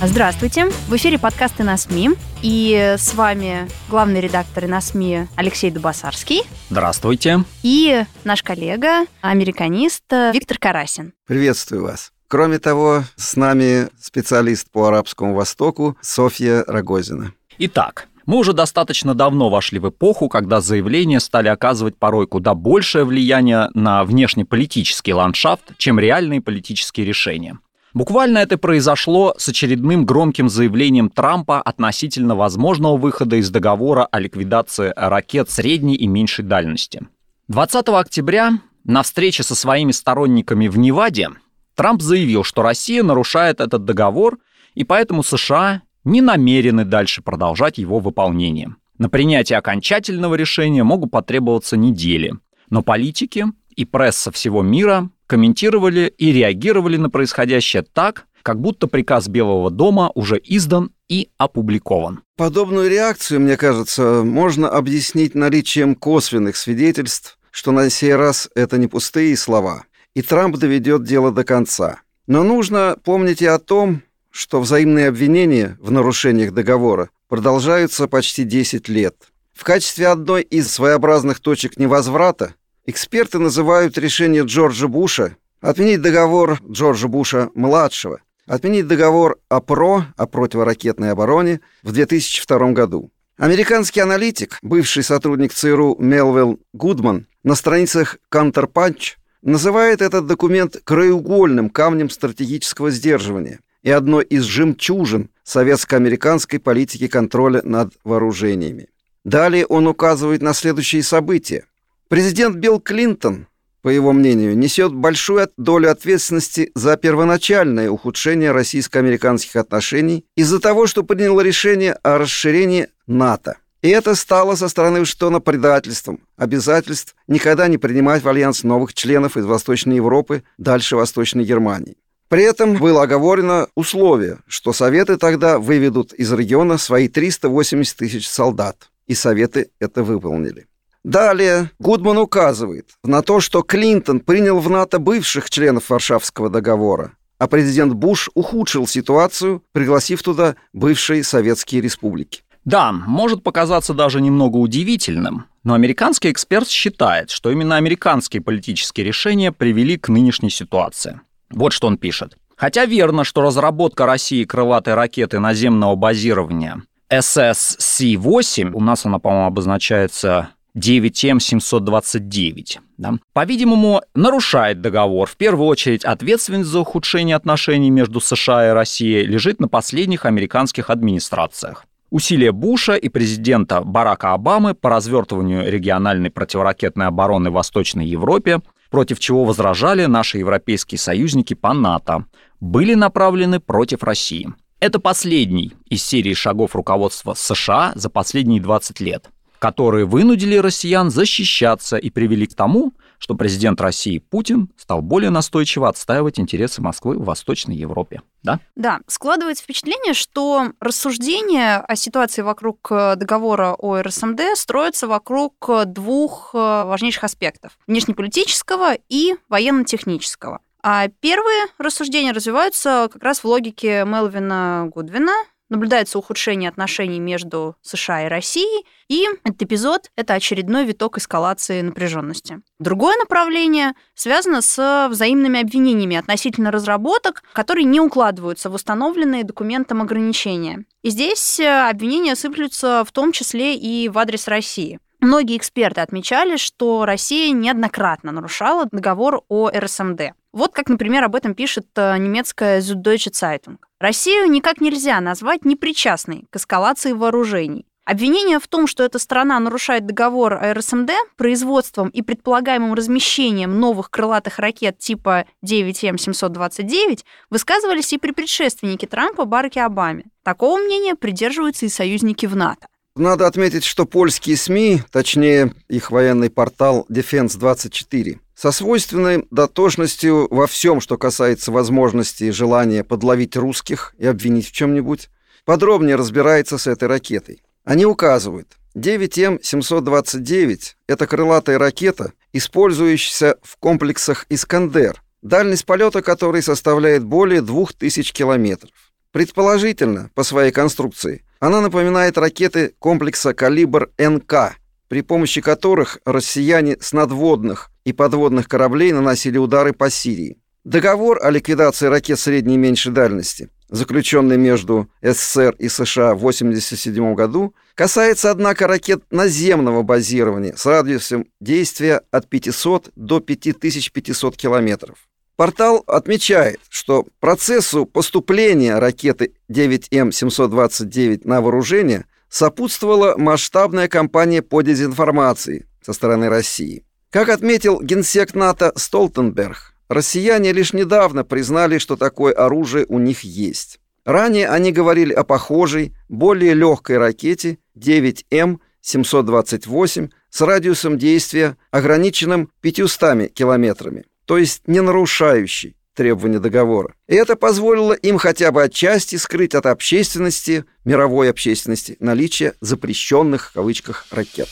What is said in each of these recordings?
Здравствуйте. В эфире подкасты на СМИ. И с вами главный редактор на СМИ Алексей Дубасарский Здравствуйте. и наш коллега, американист Виктор Карасин. Приветствую вас. Кроме того, с нами специалист по Арабскому Востоку Софья Рогозина. Итак, мы уже достаточно давно вошли в эпоху, когда заявления стали оказывать порой куда большее влияние на внешнеполитический ландшафт, чем реальные политические решения. Буквально это произошло с очередным громким заявлением Трампа относительно возможного выхода из договора о ликвидации ракет средней и меньшей дальности. 20 октября на встрече со своими сторонниками в Неваде Трамп заявил, что Россия нарушает этот договор, и поэтому США не намерены дальше продолжать его выполнение. На принятие окончательного решения могут потребоваться недели, но политики и пресса всего мира комментировали и реагировали на происходящее так, как будто приказ Белого дома уже издан и опубликован. Подобную реакцию, мне кажется, можно объяснить наличием косвенных свидетельств, что на сей раз это не пустые слова, и Трамп доведет дело до конца. Но нужно помнить и о том, что взаимные обвинения в нарушениях договора продолжаются почти 10 лет. В качестве одной из своеобразных точек невозврата эксперты называют решение Джорджа Буша отменить договор Джорджа Буша-младшего, отменить договор ОПРО о противоракетной обороне в 2002 году. Американский аналитик, бывший сотрудник ЦРУ Мелвилл Гудман, на страницах Counterpunch называет этот документ краеугольным камнем стратегического сдерживания и одной из жемчужин советско-американской политики контроля над вооружениями. Далее он указывает на следующие события. Президент Билл Клинтон, по его мнению, несет большую долю ответственности за первоначальное ухудшение российско-американских отношений из-за того, что принял решение о расширении НАТО. И это стало со стороны Вашингтона предательством, обязательств никогда не принимать в альянс новых членов из Восточной Европы дальше Восточной Германии. При этом было оговорено условие, что Советы тогда выведут из региона свои 380 тысяч солдат, и Советы это выполнили. Далее Гудман указывает на то, что Клинтон принял в НАТО бывших членов Варшавского договора, а президент Буш ухудшил ситуацию, пригласив туда бывшие советские республики. Да, может показаться даже немного удивительным, но американский эксперт считает, что именно американские политические решения привели к нынешней ситуации. Вот что он пишет. Хотя верно, что разработка России крылатой ракеты наземного базирования SSC-8, у нас она, по-моему, обозначается 9М729, да, по-видимому, нарушает договор. В первую очередь, ответственность за ухудшение отношений между США и Россией лежит на последних американских администрациях. Усилия Буша и президента Барака Обамы по развертыванию региональной противоракетной обороны в Восточной Европе, против чего возражали наши европейские союзники по НАТО, были направлены против России. Это последний из серии шагов руководства США за последние 20 лет, которые вынудили россиян защищаться и привели к тому, что президент России Путин стал более настойчиво отстаивать интересы Москвы в Восточной Европе. Да? Да, складывается впечатление, что рассуждения о ситуации вокруг э, договора о РСМД строятся вокруг э, двух э, важнейших аспектов – внешнеполитического и военно-технического. А первые рассуждения развиваются как раз в логике Мелвина Гудвина, наблюдается ухудшение отношений между США и Россией, и этот эпизод — это очередной виток эскалации напряженности. Другое направление связано с взаимными обвинениями относительно разработок, которые не укладываются в установленные документом ограничения. И здесь э, обвинения сыплются в том числе и в адрес России. Многие эксперты отмечали, что Россия неоднократно нарушала договор о РСМД. Вот как, например, об этом пишет э, немецкая Süddeutsche Zeitung. Россию никак нельзя назвать непричастной к эскалации вооружений. Обвинение в том, что эта страна нарушает договор РСМД производством и предполагаемым размещением новых крылатых ракет типа 9М729 высказывались и при предшественнике Трампа Бараке Обаме. Такого мнения придерживаются и союзники в НАТО. Надо отметить, что польские СМИ, точнее их военный портал Defense24, со свойственной дотошностью во всем, что касается возможности и желания подловить русских и обвинить в чем-нибудь, подробнее разбирается с этой ракетой. Они указывают, 9М729 – это крылатая ракета, использующаяся в комплексах «Искандер», дальность полета которой составляет более 2000 километров. Предположительно, по своей конструкции, она напоминает ракеты комплекса «Калибр НК», при помощи которых россияне с надводных и подводных кораблей наносили удары по Сирии. Договор о ликвидации ракет средней и меньшей дальности заключенный между СССР и США в 1987 году, касается, однако, ракет наземного базирования с радиусом действия от 500 до 5500 километров. Портал отмечает, что процессу поступления ракеты 9М729 на вооружение сопутствовала масштабная кампания по дезинформации со стороны России. Как отметил генсек НАТО Столтенберг, Россияне лишь недавно признали, что такое оружие у них есть. Ранее они говорили о похожей, более легкой ракете 9М728 с радиусом действия, ограниченным 500 километрами, то есть не нарушающей требования договора. И это позволило им хотя бы отчасти скрыть от общественности, мировой общественности, наличие запрещенных в кавычках ракет.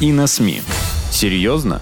И на СМИ. Серьезно?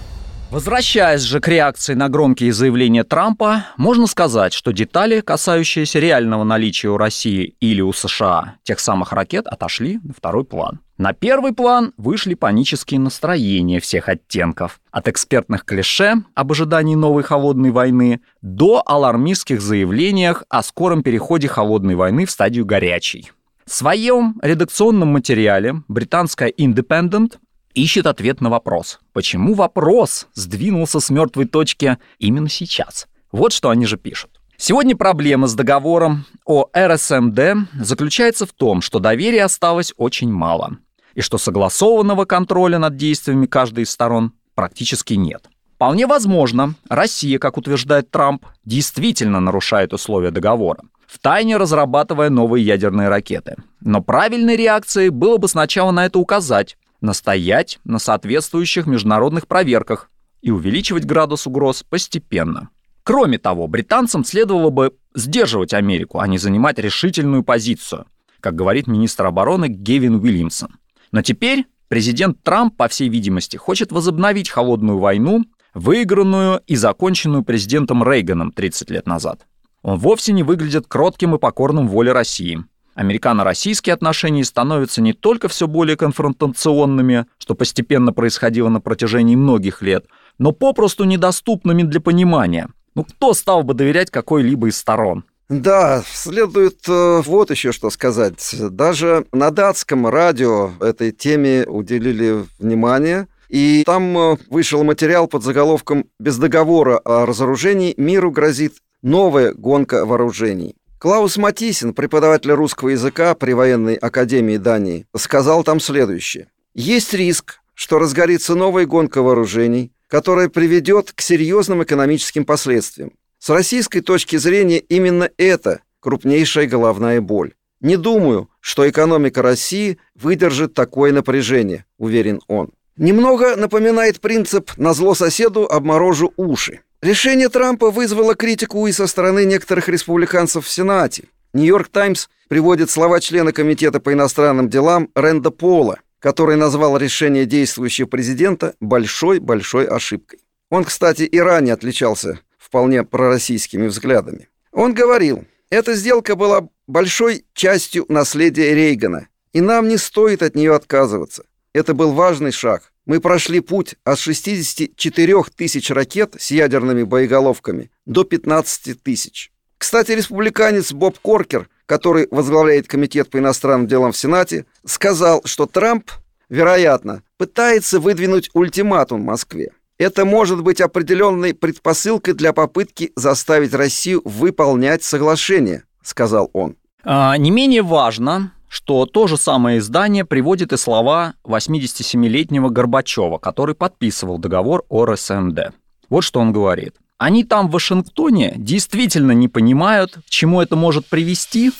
Возвращаясь же к реакции на громкие заявления Трампа, можно сказать, что детали, касающиеся реального наличия у России или у США тех самых ракет, отошли на второй план. На первый план вышли панические настроения всех оттенков. От экспертных клише об ожидании новой холодной войны до алармистских заявлениях о скором переходе холодной войны в стадию горячей. В своем редакционном материале британская Independent ищет ответ на вопрос, почему вопрос сдвинулся с мертвой точки именно сейчас. Вот что они же пишут. Сегодня проблема с договором о РСМД заключается в том, что доверия осталось очень мало, и что согласованного контроля над действиями каждой из сторон практически нет. Вполне возможно, Россия, как утверждает Трамп, действительно нарушает условия договора, втайне разрабатывая новые ядерные ракеты. Но правильной реакцией было бы сначала на это указать, настоять на соответствующих международных проверках и увеличивать градус угроз постепенно. Кроме того, британцам следовало бы сдерживать Америку, а не занимать решительную позицию, как говорит министр обороны Гевин Уильямсон. Но теперь президент Трамп, по всей видимости, хочет возобновить холодную войну, выигранную и законченную президентом Рейганом 30 лет назад. Он вовсе не выглядит кротким и покорным воле России – Американо-российские отношения становятся не только все более конфронтационными, что постепенно происходило на протяжении многих лет, но попросту недоступными для понимания. Ну кто стал бы доверять какой-либо из сторон? Да, следует э, вот еще что сказать. Даже на датском радио этой теме уделили внимание. И там э, вышел материал под заголовком «Без договора о разоружении миру грозит новая гонка вооружений». Клаус Матисин, преподаватель русского языка при военной академии Дании, сказал там следующее. Есть риск, что разгорится новая гонка вооружений, которая приведет к серьезным экономическим последствиям. С российской точки зрения именно это крупнейшая головная боль. Не думаю, что экономика России выдержит такое напряжение, уверен он. Немного напоминает принцип «на зло соседу обморожу уши». Решение Трампа вызвало критику и со стороны некоторых республиканцев в Сенате. «Нью-Йорк Таймс» приводит слова члена Комитета по иностранным делам Ренда Пола, который назвал решение действующего президента большой-большой ошибкой. Он, кстати, и ранее отличался вполне пророссийскими взглядами. Он говорил, эта сделка была большой частью наследия Рейгана, и нам не стоит от нее отказываться. Это был важный шаг, мы прошли путь от 64 тысяч ракет с ядерными боеголовками до 15 тысяч. Кстати, республиканец Боб Коркер, который возглавляет Комитет по иностранным делам в Сенате, сказал, что Трамп, вероятно, пытается выдвинуть ультиматум Москве. Это может быть определенной предпосылкой для попытки заставить Россию выполнять соглашение, сказал он. А, не менее важно, что то же самое издание приводит и слова 87-летнего Горбачева, который подписывал договор о РСМД. Вот что он говорит. Они там в Вашингтоне действительно не понимают, к чему это может привести.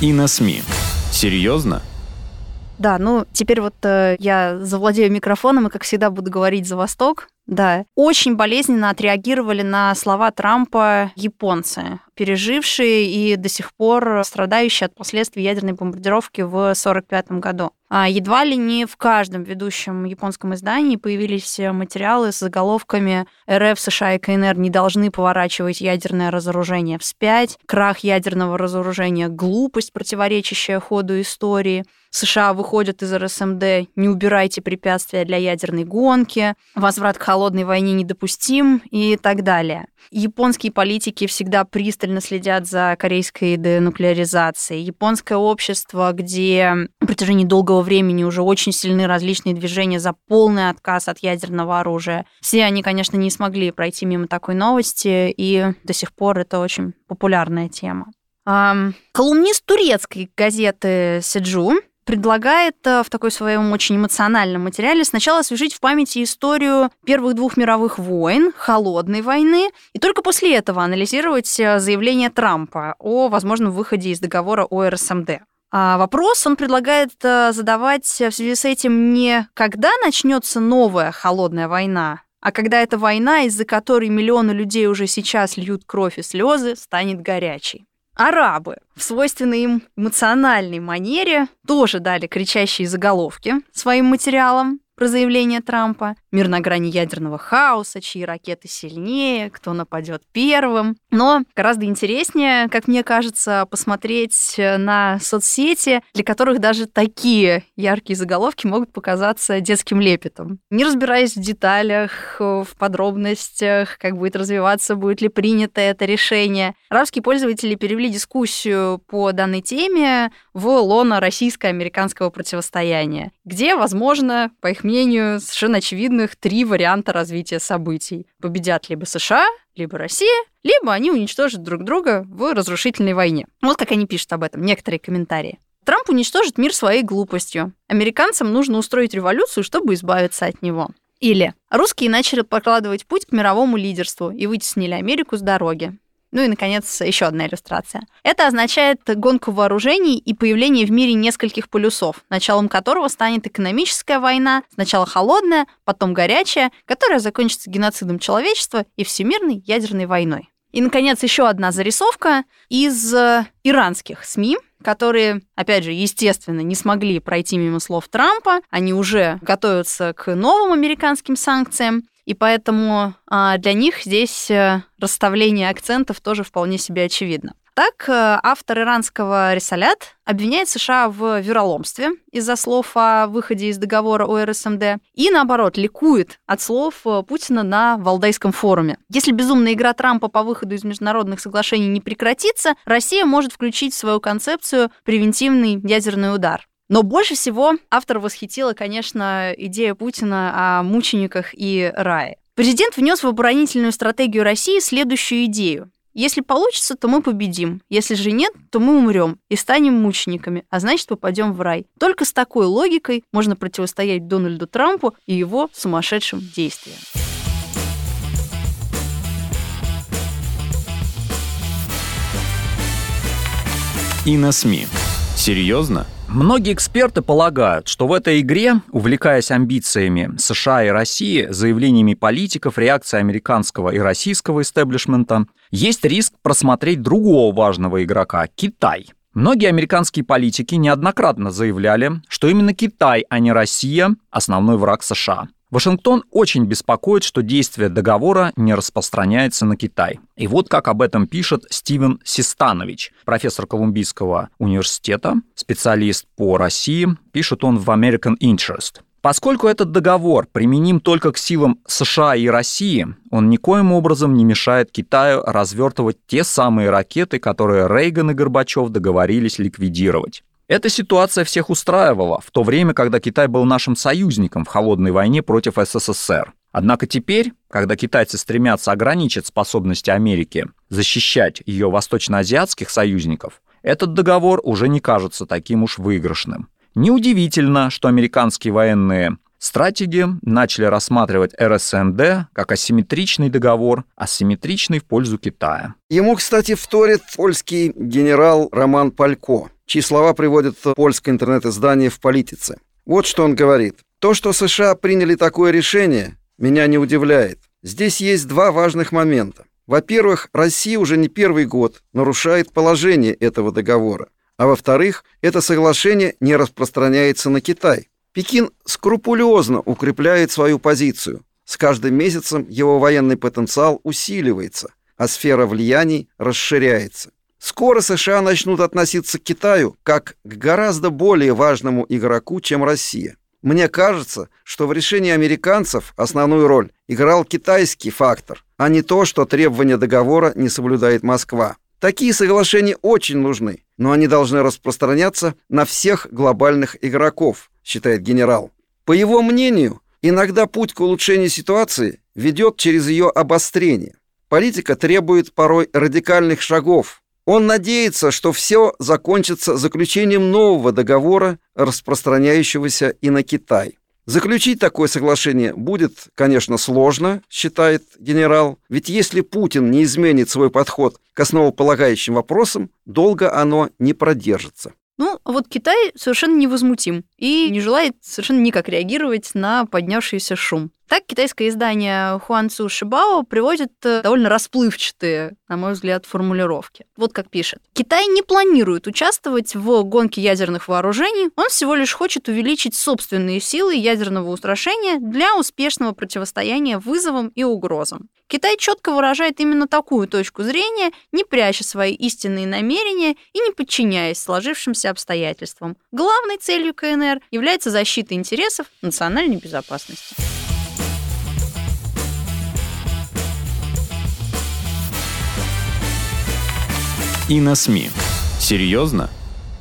И на СМИ. Серьезно? Да, ну теперь вот э, я завладею микрофоном и, как всегда, буду говорить за Восток. Да, очень болезненно отреагировали на слова Трампа японцы, пережившие и до сих пор страдающие от последствий ядерной бомбардировки в 1945 году. А едва ли не в каждом ведущем японском издании появились материалы с заголовками «РФ, США и КНР не должны поворачивать ядерное разоружение вспять», «Крах ядерного разоружения – глупость, противоречащая ходу истории», США выходят из РСМД, не убирайте препятствия для ядерной гонки, возврат к холодной войне недопустим и так далее. Японские политики всегда пристально следят за корейской денуклеаризацией. Японское общество, где на протяжении долгого времени уже очень сильны различные движения за полный отказ от ядерного оружия. Все они, конечно, не смогли пройти мимо такой новости, и до сих пор это очень популярная тема. Колумнист турецкой газеты «Седжу» предлагает э, в такой своем очень эмоциональном материале сначала освежить в памяти историю первых двух мировых войн, холодной войны, и только после этого анализировать э, заявление Трампа о возможном выходе из договора о РСМД. А вопрос он предлагает э, задавать в связи с этим не когда начнется новая холодная война, а когда эта война, из-за которой миллионы людей уже сейчас льют кровь и слезы, станет горячей. Арабы в свойственной им эмоциональной манере тоже дали кричащие заголовки своим материалам про заявление Трампа, мир на грани ядерного хаоса, чьи ракеты сильнее, кто нападет первым. Но гораздо интереснее, как мне кажется, посмотреть на соцсети, для которых даже такие яркие заголовки могут показаться детским лепетом. Не разбираясь в деталях, в подробностях, как будет развиваться, будет ли принято это решение, арабские пользователи перевели дискуссию по данной теме в лоно российско-американского противостояния, где, возможно, по их мнению, совершенно очевидных три варианта развития событий. Победят либо США, либо Россия, либо они уничтожат друг друга в разрушительной войне. Вот как они пишут об этом, некоторые комментарии. Трамп уничтожит мир своей глупостью. Американцам нужно устроить революцию, чтобы избавиться от него. Или русские начали прокладывать путь к мировому лидерству и вытеснили Америку с дороги. Ну и, наконец, еще одна иллюстрация. Это означает гонку вооружений и появление в мире нескольких полюсов, началом которого станет экономическая война, сначала холодная, потом горячая, которая закончится геноцидом человечества и всемирной ядерной войной. И, наконец, еще одна зарисовка из э, иранских СМИ, которые, опять же, естественно, не смогли пройти мимо слов Трампа. Они уже готовятся к новым американским санкциям. И поэтому а, для них здесь э, расставление акцентов тоже вполне себе очевидно. Так, э, автор иранского «Рисалят» обвиняет США в вероломстве из-за слов о выходе из договора о РСМД и, наоборот, ликует от слов э, Путина на Валдайском форуме. Если безумная игра Трампа по выходу из международных соглашений не прекратится, Россия может включить в свою концепцию превентивный ядерный удар. Но больше всего автор восхитила, конечно, идея Путина о мучениках и рае. Президент внес в оборонительную стратегию России следующую идею. Если получится, то мы победим. Если же нет, то мы умрем и станем мучениками, а значит попадем в рай. Только с такой логикой можно противостоять Дональду Трампу и его сумасшедшим действиям. И на СМИ. Серьезно? Многие эксперты полагают, что в этой игре, увлекаясь амбициями США и России, заявлениями политиков, реакцией американского и российского истеблишмента, есть риск просмотреть другого важного игрока – Китай. Многие американские политики неоднократно заявляли, что именно Китай, а не Россия – основной враг США. Вашингтон очень беспокоит, что действие договора не распространяется на Китай. И вот как об этом пишет Стивен Систанович, профессор Колумбийского университета, специалист по России, пишет он в American Interest. Поскольку этот договор применим только к силам США и России, он никоим образом не мешает Китаю развертывать те самые ракеты, которые Рейган и Горбачев договорились ликвидировать. Эта ситуация всех устраивала в то время, когда Китай был нашим союзником в холодной войне против СССР. Однако теперь, когда китайцы стремятся ограничить способности Америки защищать ее восточноазиатских союзников, этот договор уже не кажется таким уж выигрышным. Неудивительно, что американские военные стратеги начали рассматривать РСМД как асимметричный договор, асимметричный в пользу Китая. Ему, кстати, вторит польский генерал Роман Палько, чьи слова приводит польское интернет-издание в «Политице». Вот что он говорит. «То, что США приняли такое решение, меня не удивляет. Здесь есть два важных момента. Во-первых, Россия уже не первый год нарушает положение этого договора. А во-вторых, это соглашение не распространяется на Китай. Пекин скрупулезно укрепляет свою позицию. С каждым месяцем его военный потенциал усиливается, а сфера влияний расширяется. Скоро США начнут относиться к Китаю как к гораздо более важному игроку, чем Россия. Мне кажется, что в решении американцев основную роль играл китайский фактор, а не то, что требования договора не соблюдает Москва. Такие соглашения очень нужны, но они должны распространяться на всех глобальных игроков, считает генерал. По его мнению, иногда путь к улучшению ситуации ведет через ее обострение. Политика требует порой радикальных шагов. Он надеется, что все закончится заключением нового договора, распространяющегося и на Китай. Заключить такое соглашение будет, конечно, сложно, считает генерал, ведь если Путин не изменит свой подход к основополагающим вопросам, долго оно не продержится. Ну, вот Китай совершенно невозмутим и не желает совершенно никак реагировать на поднявшийся шум. Так, китайское издание Хуанцу Шибао приводит э, довольно расплывчатые, на мой взгляд, формулировки. Вот как пишет. Китай не планирует участвовать в гонке ядерных вооружений, он всего лишь хочет увеличить собственные силы ядерного устрашения для успешного противостояния вызовам и угрозам. Китай четко выражает именно такую точку зрения, не пряча свои истинные намерения и не подчиняясь сложившимся обстоятельствам. Главной целью КНР является защита интересов национальной безопасности. И на СМИ. Серьезно?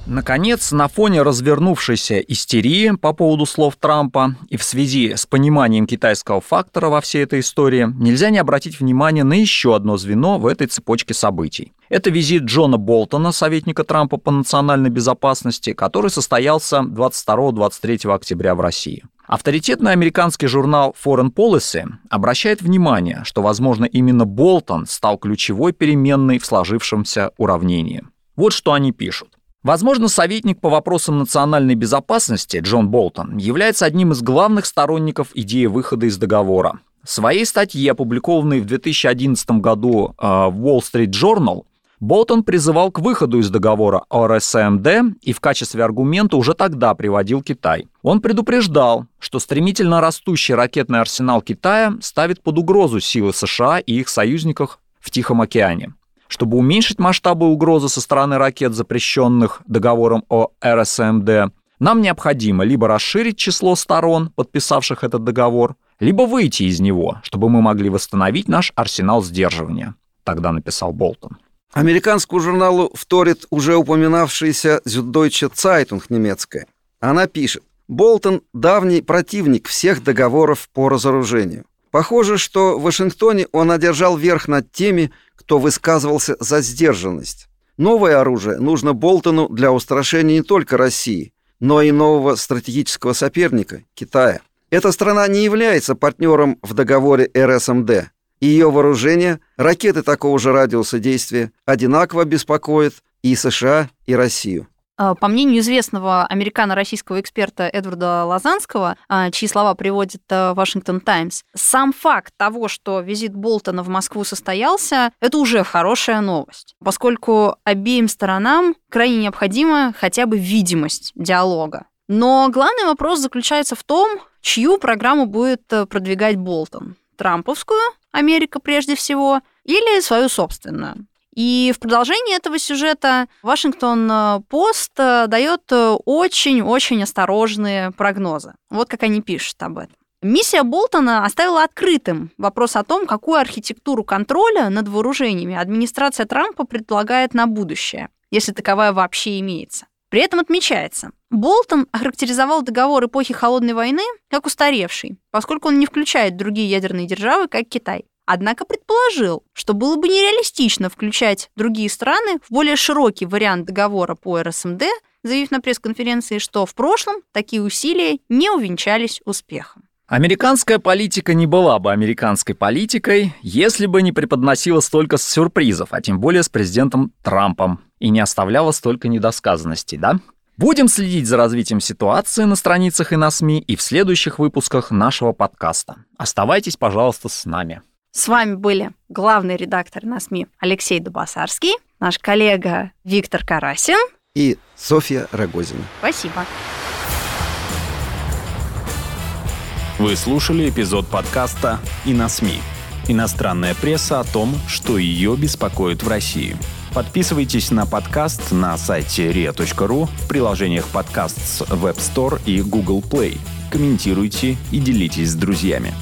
Наконец, на фоне развернувшейся истерии по поводу слов Трампа и в связи с пониманием китайского фактора во всей этой истории, нельзя не обратить внимание на еще одно звено в этой цепочке событий. Это визит Джона Болтона, советника Трампа по национальной безопасности, который состоялся 22-23 октября в России. Авторитетный американский журнал Foreign Policy обращает внимание, что, возможно, именно Болтон стал ключевой переменной в сложившемся уравнении. Вот что они пишут. Возможно, советник по вопросам национальной безопасности Джон Болтон является одним из главных сторонников идеи выхода из договора. В своей статье, опубликованной в 2011 году э, в Wall Street Journal, Болтон призывал к выходу из договора ОРСМД и в качестве аргумента уже тогда приводил Китай. Он предупреждал, что стремительно растущий ракетный арсенал Китая ставит под угрозу силы США и их союзников в Тихом океане. Чтобы уменьшить масштабы угрозы со стороны ракет, запрещенных договором о РСМД, нам необходимо либо расширить число сторон, подписавших этот договор, либо выйти из него, чтобы мы могли восстановить наш арсенал сдерживания, тогда написал Болтон. Американскому журналу вторит уже упоминавшаяся Süddeutsche Zeitung немецкая. Она пишет, Болтон – давний противник всех договоров по разоружению. Похоже, что в Вашингтоне он одержал верх над теми, кто высказывался за сдержанность. Новое оружие нужно Болтону для устрашения не только России, но и нового стратегического соперника – Китая. Эта страна не является партнером в договоре РСМД. Ее вооружение, ракеты такого же радиуса действия, одинаково беспокоят и США, и Россию. А, по мнению известного американо-российского эксперта Эдварда Лазанского, а, чьи слова приводит Вашингтон Таймс, сам факт того, что визит Болтона в Москву состоялся, это уже хорошая новость, поскольку обеим сторонам крайне необходима хотя бы видимость диалога. Но главный вопрос заключается в том, чью программу будет э, продвигать Болтон. Трамповскую, Америка прежде всего, или свою собственную. И в продолжении этого сюжета Вашингтон-Пост э, дает очень-очень осторожные прогнозы. Вот как они пишут об этом. Миссия Болтона оставила открытым вопрос о том, какую архитектуру контроля над вооружениями администрация Трампа предполагает на будущее, если таковая вообще имеется. При этом отмечается, Болтон охарактеризовал договор эпохи Холодной войны как устаревший, поскольку он не включает другие ядерные державы, как Китай. Однако предположил, что было бы нереалистично включать другие страны в более широкий вариант договора по РСМД, заявив на пресс-конференции, что в прошлом такие усилия не увенчались успехом. Американская политика не была бы американской политикой, если бы не преподносила столько сюрпризов, а тем более с президентом Трампом, и не оставляла столько недосказанностей, да? Будем следить за развитием ситуации на страницах и на СМИ и в следующих выпусках нашего подкаста. Оставайтесь, пожалуйста, с нами. С вами были главный редактор на СМИ Алексей Дубасарский, наш коллега Виктор Карасин и Софья Рогозина. Спасибо. Вы слушали эпизод подкаста «И на СМИ». Иностранная пресса о том, что ее беспокоит в России. Подписывайтесь на подкаст на сайте ria.ru в приложениях подкаст с Web Store и Google Play. Комментируйте и делитесь с друзьями.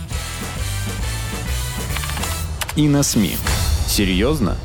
И на СМИ. Серьезно?